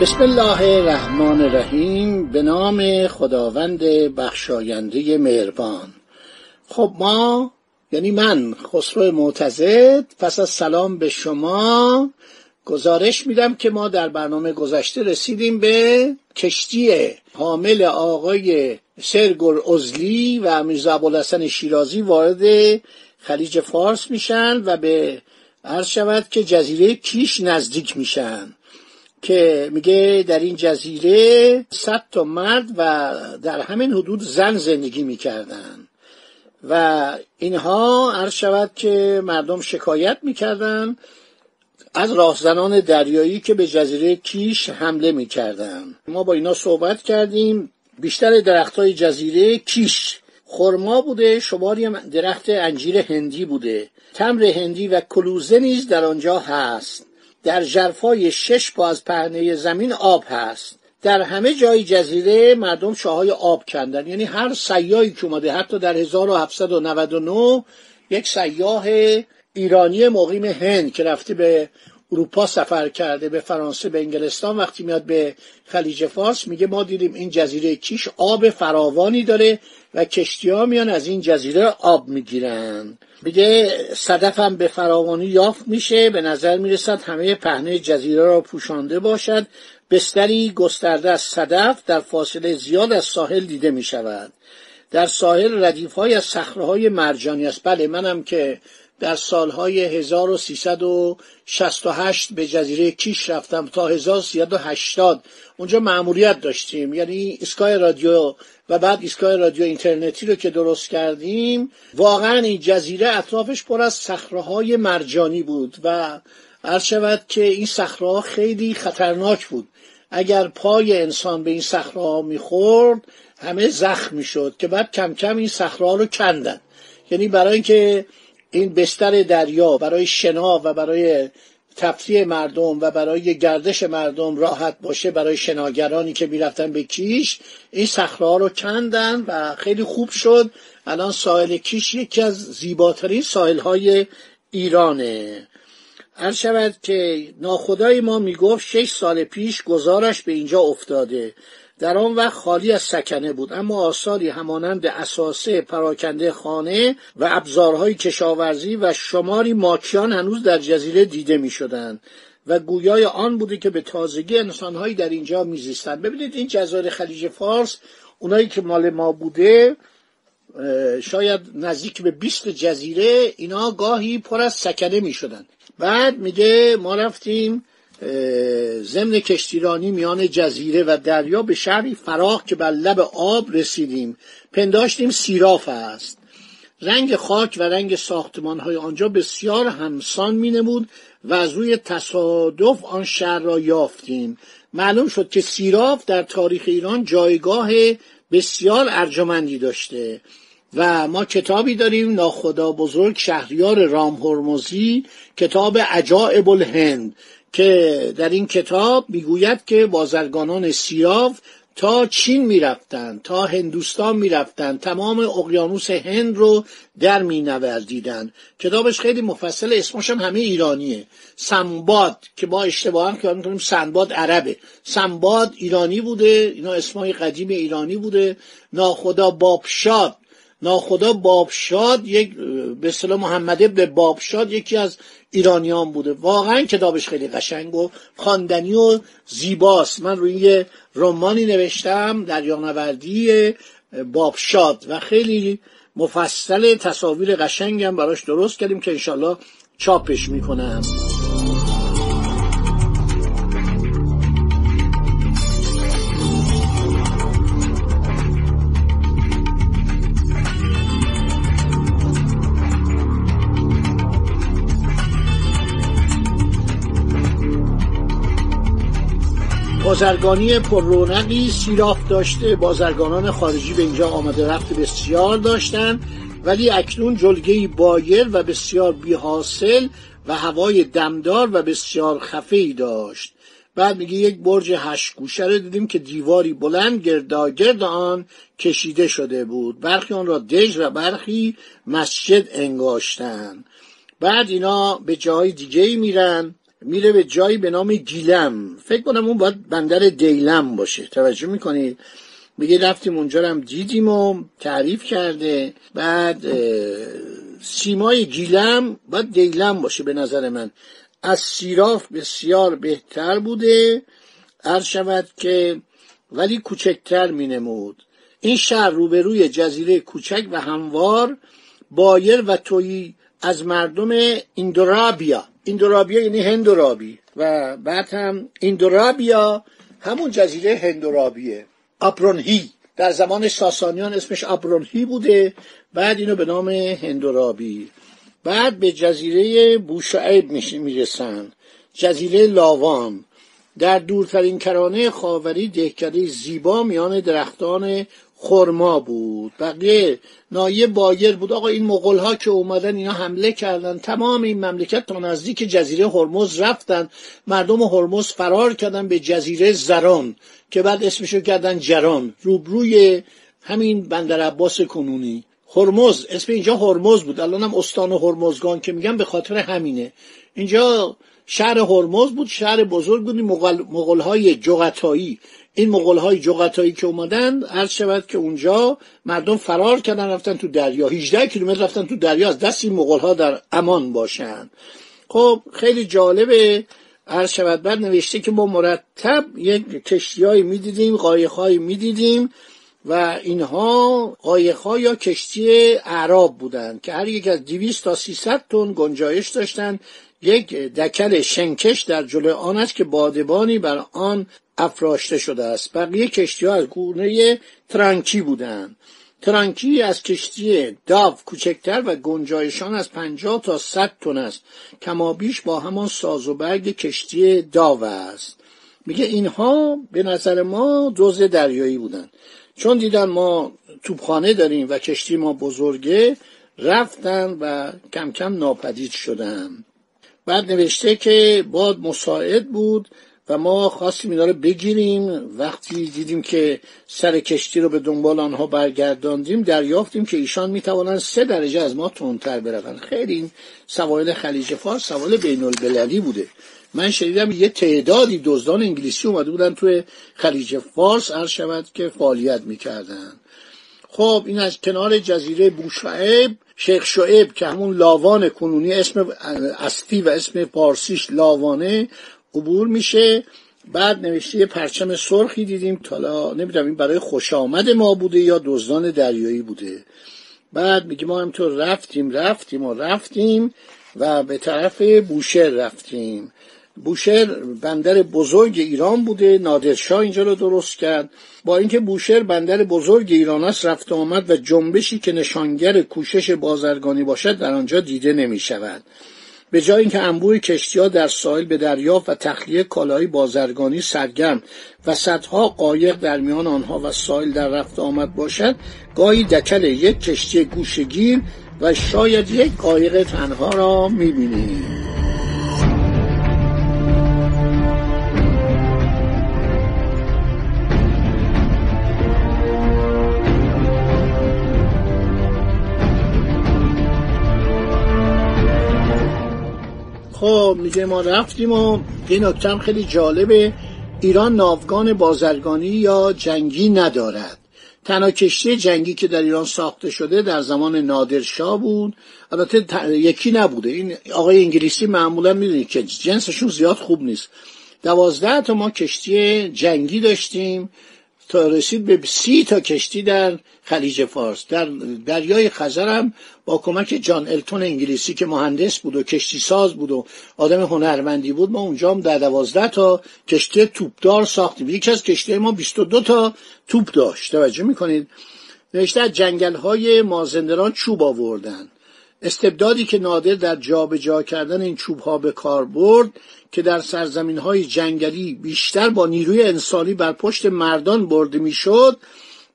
بسم الله الرحمن الرحیم. به نام خداوند بخشاینده مهربان. خب ما یعنی من خسرو معتزد پس از سلام به شما گزارش میدم که ما در برنامه گذشته رسیدیم به کشتی حامل آقای سرگور ازلی و میرزا ابوالحسن شیرازی وارد خلیج فارس میشن و به عرض شود که جزیره کیش نزدیک میشن. که میگه در این جزیره صد تا مرد و در همین حدود زن زندگی می‌کردن. و اینها عرض شود که مردم شکایت می‌کردن از راهزنان دریایی که به جزیره کیش حمله می‌کردن. ما با اینا صحبت کردیم. بیشتر درخت های جزیره کیش. خرما بوده شماری هم درخت انجیر هندی بوده. تمر هندی و کلوزه نیز در آنجا هست. در جرفای شش پا از پهنه زمین آب هست. در همه جای جزیره مردم شاهای آب کندن. یعنی هر سیاهی که اومده حتی در 1799 یک سیاه ایرانی مقیم هند که رفته به اروپا سفر کرده به فرانسه به انگلستان وقتی میاد به خلیج فارس میگه ما دیدیم این جزیره کیش آب فراوانی داره و کشتی ها میان از این جزیره آب می‌گیرن. میگه صدف هم به فراوانی یافت میشه به نظر می‌رسد همه پهنه جزیره را پوشانده باشد. بستری گسترده از صدف در فاصله زیاد از ساحل دیده می‌شود. در ساحل ردیف های از صخره مرجانی است. بله منم که در سالهای 1368 به جزیره کیش رفتم تا 1380 اونجا معمولیت داشتیم. یعنی ایستگاه رادیو و بعد ایستگاه رادیو اینترنتی رو که درست کردیم واقعا این جزیره اطرافش پر از صخره مرجانی بود و عرض شود که این صخره خیلی خطرناک بود. اگر پای انسان به این صخره ها می‌خورد همه زخم می‌شد که بعد کم کم این صخره رو کندن. یعنی برای اینکه این بستر دریا برای شنا و برای تفریح مردم و برای گردش مردم راحت باشه برای شناگرانی که می‌رفتن به کیش این صخره رو کندن و خیلی خوب شد. الان ساحل کیش یکی از زیباترین ساحل های ایرانه. هر شود که ناخدای ما می‌گفت شش سال پیش گزارش به اینجا افتاده. در آن وقت خالی از سکنه بود اما آثاری همانند اساسه پراکنده خانه و ابزارهای کشاورزی و شماری ماکیان هنوز در جزیره دیده می شدند و گویای آن بوده که به تازگی انسانهایی در اینجا میزیستند ببینید این جزایر خلیج فارس اونایی که مال ما بوده شاید نزدیک به 20 جزیره اینا گاهی پر از سکنه می شدن. بعد میگه ما رفتیم ضمن کشتیرانی میان جزیره و دریا به شهری فراخ که بر لب آب رسیدیم. پنداشتیم سیراف است. رنگ خاک و رنگ ساختمان های آنجا بسیار همسان می نمود و از روی تصادف آن شهر را یافتیم. معلوم شد که سیراف در تاریخ ایران جایگاه بسیار ارجمندی داشته و ما کتابی داریم ناخدا بزرگ شهریار رام هرمزی کتاب عجائب الهند. که در این کتاب می‌گوید که بازرگانان سیاف تا چین می‌رفتند تا هندوستان می‌رفتند تمام اقیانوس هند رو در مینوردیدن کتابش خیلی مفصل اسمش هم همه ایرانیه. سنباد که با اشتباه که می‌کنیم سنباد عربه. سنباد ایرانی بوده اینا اسمای قدیم ایرانی بوده. ناخدا بابشاد ناخدا بابشاد یک به اصطلاح محمد ابن بابشاد یکی از ایرانیان بوده. واقعا کتابش خیلی قشنگ و خواندنی و زیباست. من روی یه رمانی نوشتم در یانوردی بابشاد و خیلی مفصل تصاویر قشنگم براش درست کردیم که انشالله چاپش می‌کنم. بازرگانی پر رونقی سیرافت داشته. بازرگانان خارجی به اینجا آمده رفت بسیار داشتن ولی اکنون جلگهی بایر و بسیار بیحاصل و هوای دمدار و بسیار خفه داشت. بعد میگه یک برج هشت گوشه رو دیدیم که دیواری بلند گرداگرد آن کشیده شده بود. برخی آن را دژ و برخی مسجد انگاشتن. بعد اینا به جای دیگه میرن. میره به جایی به نام گیلم. فکر کنم اون باید بندر دیلم باشه. توجه می‌کنید میگه رفتیم اونجا هم دیدیم و تعریف کرده. بعد سیمای گیلم باید دیلم باشه به نظر من. از سیراف بسیار بهتر بوده. عرض شود که ولی کوچکتر می نمود این شهر روبروی جزیره کوچک و هموار بایر و تویی از مردم ایندورابیا ایندورابیا یعنی هندورابی. و بعد هم ایندورابیا همون جزیره هندورابیه. آپرونهی در زمان ساسانیان اسمش آپرونهی بوده. بعد اینو به نام هندورابی. بعد به جزیره بوشعیب می‌رسن. جزیره لاوان در دورترین کرانه خاوری دهکده زیبا میان درختان خرما بود بقیه نایه بایر بود. آقا این مغول ها که اومدن اینا حمله کردن تمام این مملکت تا نزدیک جزیره هرمز رفتن. مردم هرمز فرار کردن به جزیره زران که بعد اسمشو کردن جران. روبروی همین بندر عباس کنونی. هرمز اسم اینجا هرمز بود. الان هم استان هرمزگان که میگم به خاطر همینه. اینجا شهر هرمز بود شهر بزرگ بود مغل های جغتایی. این مغول های جغتایی که اومدن عرض شود که اونجا مردم فرار کردن رفتن تو دریا. 18 کیلومتر رفتن تو دریا. از دست این مغول ها در امان باشن. خب خیلی جالبه. عرض شود بعد نوشته که ما مرتب یک کشتی هایی می‌دیدیم قایق هایی می‌دیدیم و اینها قایق یا کشتی اعراب بودند که هر یک از 200 تا 300 تن گنجایش داشتند یک دکل شنکش در جلو آن است که بادبانی بر آن افراشته شده است. بقیه کشتی ها از گونه ترانکی بودند. ترانکی از کشتی داو کوچکتر و گنجایشان از 50 تا 100 تن است. کمابیش با همان ساز و برگ کشتی داو است. میگه اینها به نظر ما دوز دریایی بودند. چون دیدن ما توپخانه داریم و کشتی ما بزرگه رفتن و کم کم ناپدید شدن بعد نوشته که باد مساعد بود و ما خواستیم اینا رو بگیریم. وقتی دیدیم که سر کشتی رو به دنبال آنها برگرداندیم دریافتیم که ایشان می‌توانند سه درجه از ما تندتر بروند. خیلی این سوایل خلیج فارس سوال بین البلدی بوده. من شنیدم یه تعدادی دزدان انگلیسی اومده بودن توی خلیج فارس عرض شود که فعالیت می‌کردن. خب این از کنار جزیره بوشعب شیخ شعب که همون لاوان کنونی اسم اصلی و اسم پارسیش لاوانه عبور میشه. بعد نوشته پرچم سرخی دیدیم. تالا نمی‌دونم این برای خوش آمد ما بوده یا دزدان دریایی بوده. بعد میگه ما همطور رفتیم رفتیم و رفتیم و به طرف بوشهر رفتیم. بوشهر بندر بزرگ ایران بوده. نادرشاه اینجا رو درست کرد. با اینکه بوشهر بندر بزرگ ایران است رفت آمد و جنبشی که نشانگر کوشش بازرگانی باشد در آنجا دیده نمی شود به جای اینکه انبوه کشتی در ساحل به دریافت و تخلیه کالای بازرگانی سرگرم و صدها قایق در میان آنها و ساحل در رفت آمد باشد گاهی دکل یک کشتی گوشگیر و شاید یک قایق تنها را می‌بینیم. میگه ما رفتیم و این نکته خیلی جالبه. ایران ناوگان بازرگانی یا جنگی ندارد. تنها کشتی جنگی که در ایران ساخته شده در زمان نادرشاه بود. البته یکی نبوده. این آقای انگلیسی معمولا می‌دونید که جنسشون زیاد خوب نیست. دوازده تا ما کشتی جنگی داشتیم. تا رسید به سی تا کشتی در خلیج فارس. در دریای خزر هم با کمک جان التون انگلیسی که مهندس بود و کشتی ساز بود و آدم هنرمندی بود ما اونجا هم در دوازده تا کشتی توپدار ساختیم. یکی از کشتی ما 22 تا توپ داشت. توجه می‌کنید؟ نوشته از جنگل های مازندران چوب آوردن. استبدادی که نادر در جابجا جا کردن این چوب ها به کار برد که در سرزمین های جنگلی بیشتر با نیروی انسانی بر پشت مردان برده می‌شد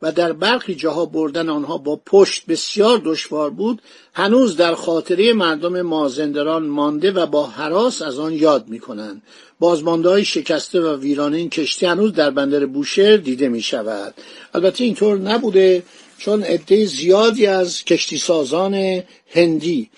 و در برخی جاها بردن آنها با پشت بسیار دشوار بود هنوز در خاطره مردم مازندران مانده و با حراس از آن یاد می‌کنند. بازمانده های شکسته و ویرانه این کشتی هنوز در بندر بوشهر دیده می شود البته اینطور نبوده چون عده زیادی از کشتی سازان هندی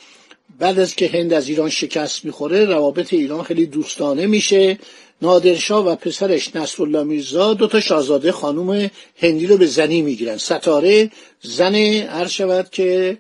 بعد از که هند از ایران شکست می‌خوره روابط ایران خیلی دوستانه میشه. نادرشاه و پسرش نصرالله میرزا دو تا شاهزاده خانوم هندی رو به زنی می‌گیرن. ستاره زن هر شود که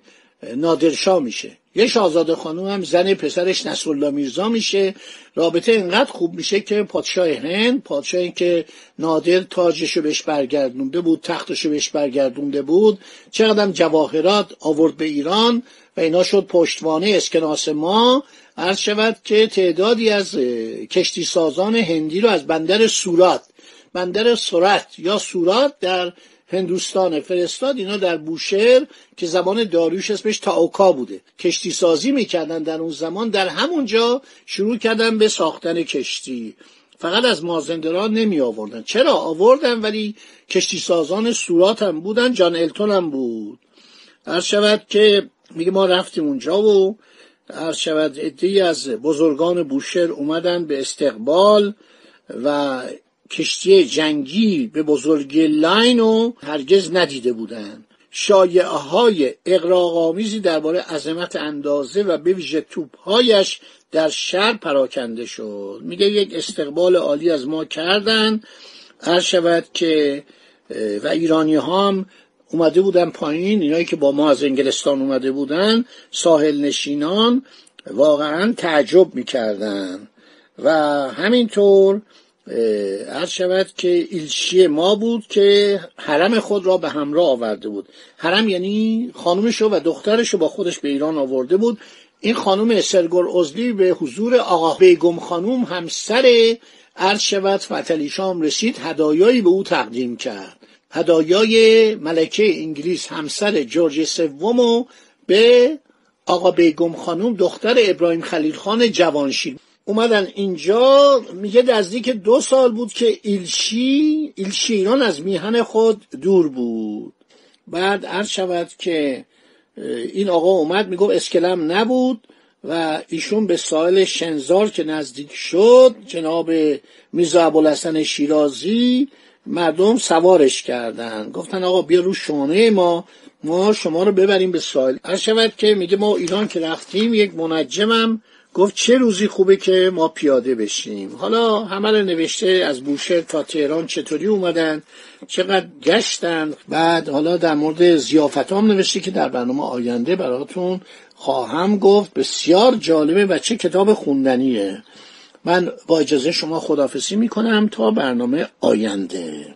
نادرشاه میشه. یه شاهزاده خانوم هم زن پسرش نصرالله میرزا میشه. رابطه انقدر خوب میشه که پادشاه هند پادشاهی که نادر تاجشو بهش برگردونده بود تختشو بهش برگردونده بود چقدر جواهرات آورد به ایران و اینا شد پشتوانه اسکناس ما. عرض شود که تعدادی از کشتی سازان هندی رو از بندر سورات بندر سرات یا سورات در هندوستان فرستاد اینا در بوشهر که زمان داریوش اسمش تاوکا بوده. کشتی سازی می‌کردن در اون زمان در همونجا شروع کردن به ساختن کشتی. فقط از مازندران نمی آوردن چرا آوردن؟ ولی کشتی سازان سورات هم بودن جان التون هم بود. هر شود که میگه ما رفتیم اونجا و هر شود ادهی از بزرگان بوشهر اومدن به استقبال و کشتی جنگی به بزرگی لاین و هرگز ندیده بودند شایعه های اقراغامیزی درباره عظمت اندازه و به ویژه توپهایش در شهر پراکنده شد. میگه یک استقبال عالی از ما کردن. هر شود که و ایرانی ها هم اومده بودن پایین اینایی که با ما از انگلستان اومده بودن ساحل نشینان واقعا تعجب می‌کردن. و همینطور عرض شود که ایلچی ما بود که حرم خود را به همراه آورده بود. حرم یعنی خانومشو و دخترشو با خودش به ایران آورده بود. این خانم سرگور ازلی به حضور آقا بیگم خانوم همسر عرض شود فتلی شام رسید هدایایی به او تقدیم کرد. هدایای ملکه انگلیس همسر جورج سوم به آقا بیگم خانوم دختر ابراهیم خلیل خان جوانشیر اومدن اینجا میگه نزدیک دو سال بود که ایلشی ایلشی ایران از میهن خود دور بود. بعد عرض شود که این آقا اومد می‌گفت اسکلم نبود و ایشون به ساحل شنزار که نزدیک شد جناب میرزا ابوالحسن شیرازی مردم سوارش کردن. گفتن آقا بیا رو شانه ما. ما شما رو ببریم به ساحل. هر شود که میگه ما ایران که رفتیم یک منجمم. گفت چه روزی خوبه که ما پیاده بشیم. حالا همه رو نوشته از بوشهر تا تهران چطوری اومدن چقدر گشتن. بعد حالا در مورد زیافت هم نوشته که در برنامه آینده براتون خواهم گفت. بسیار جالبه و چه کتاب خوندنیه. من با اجازه شما خدافسی می‌کنم تا برنامه آینده.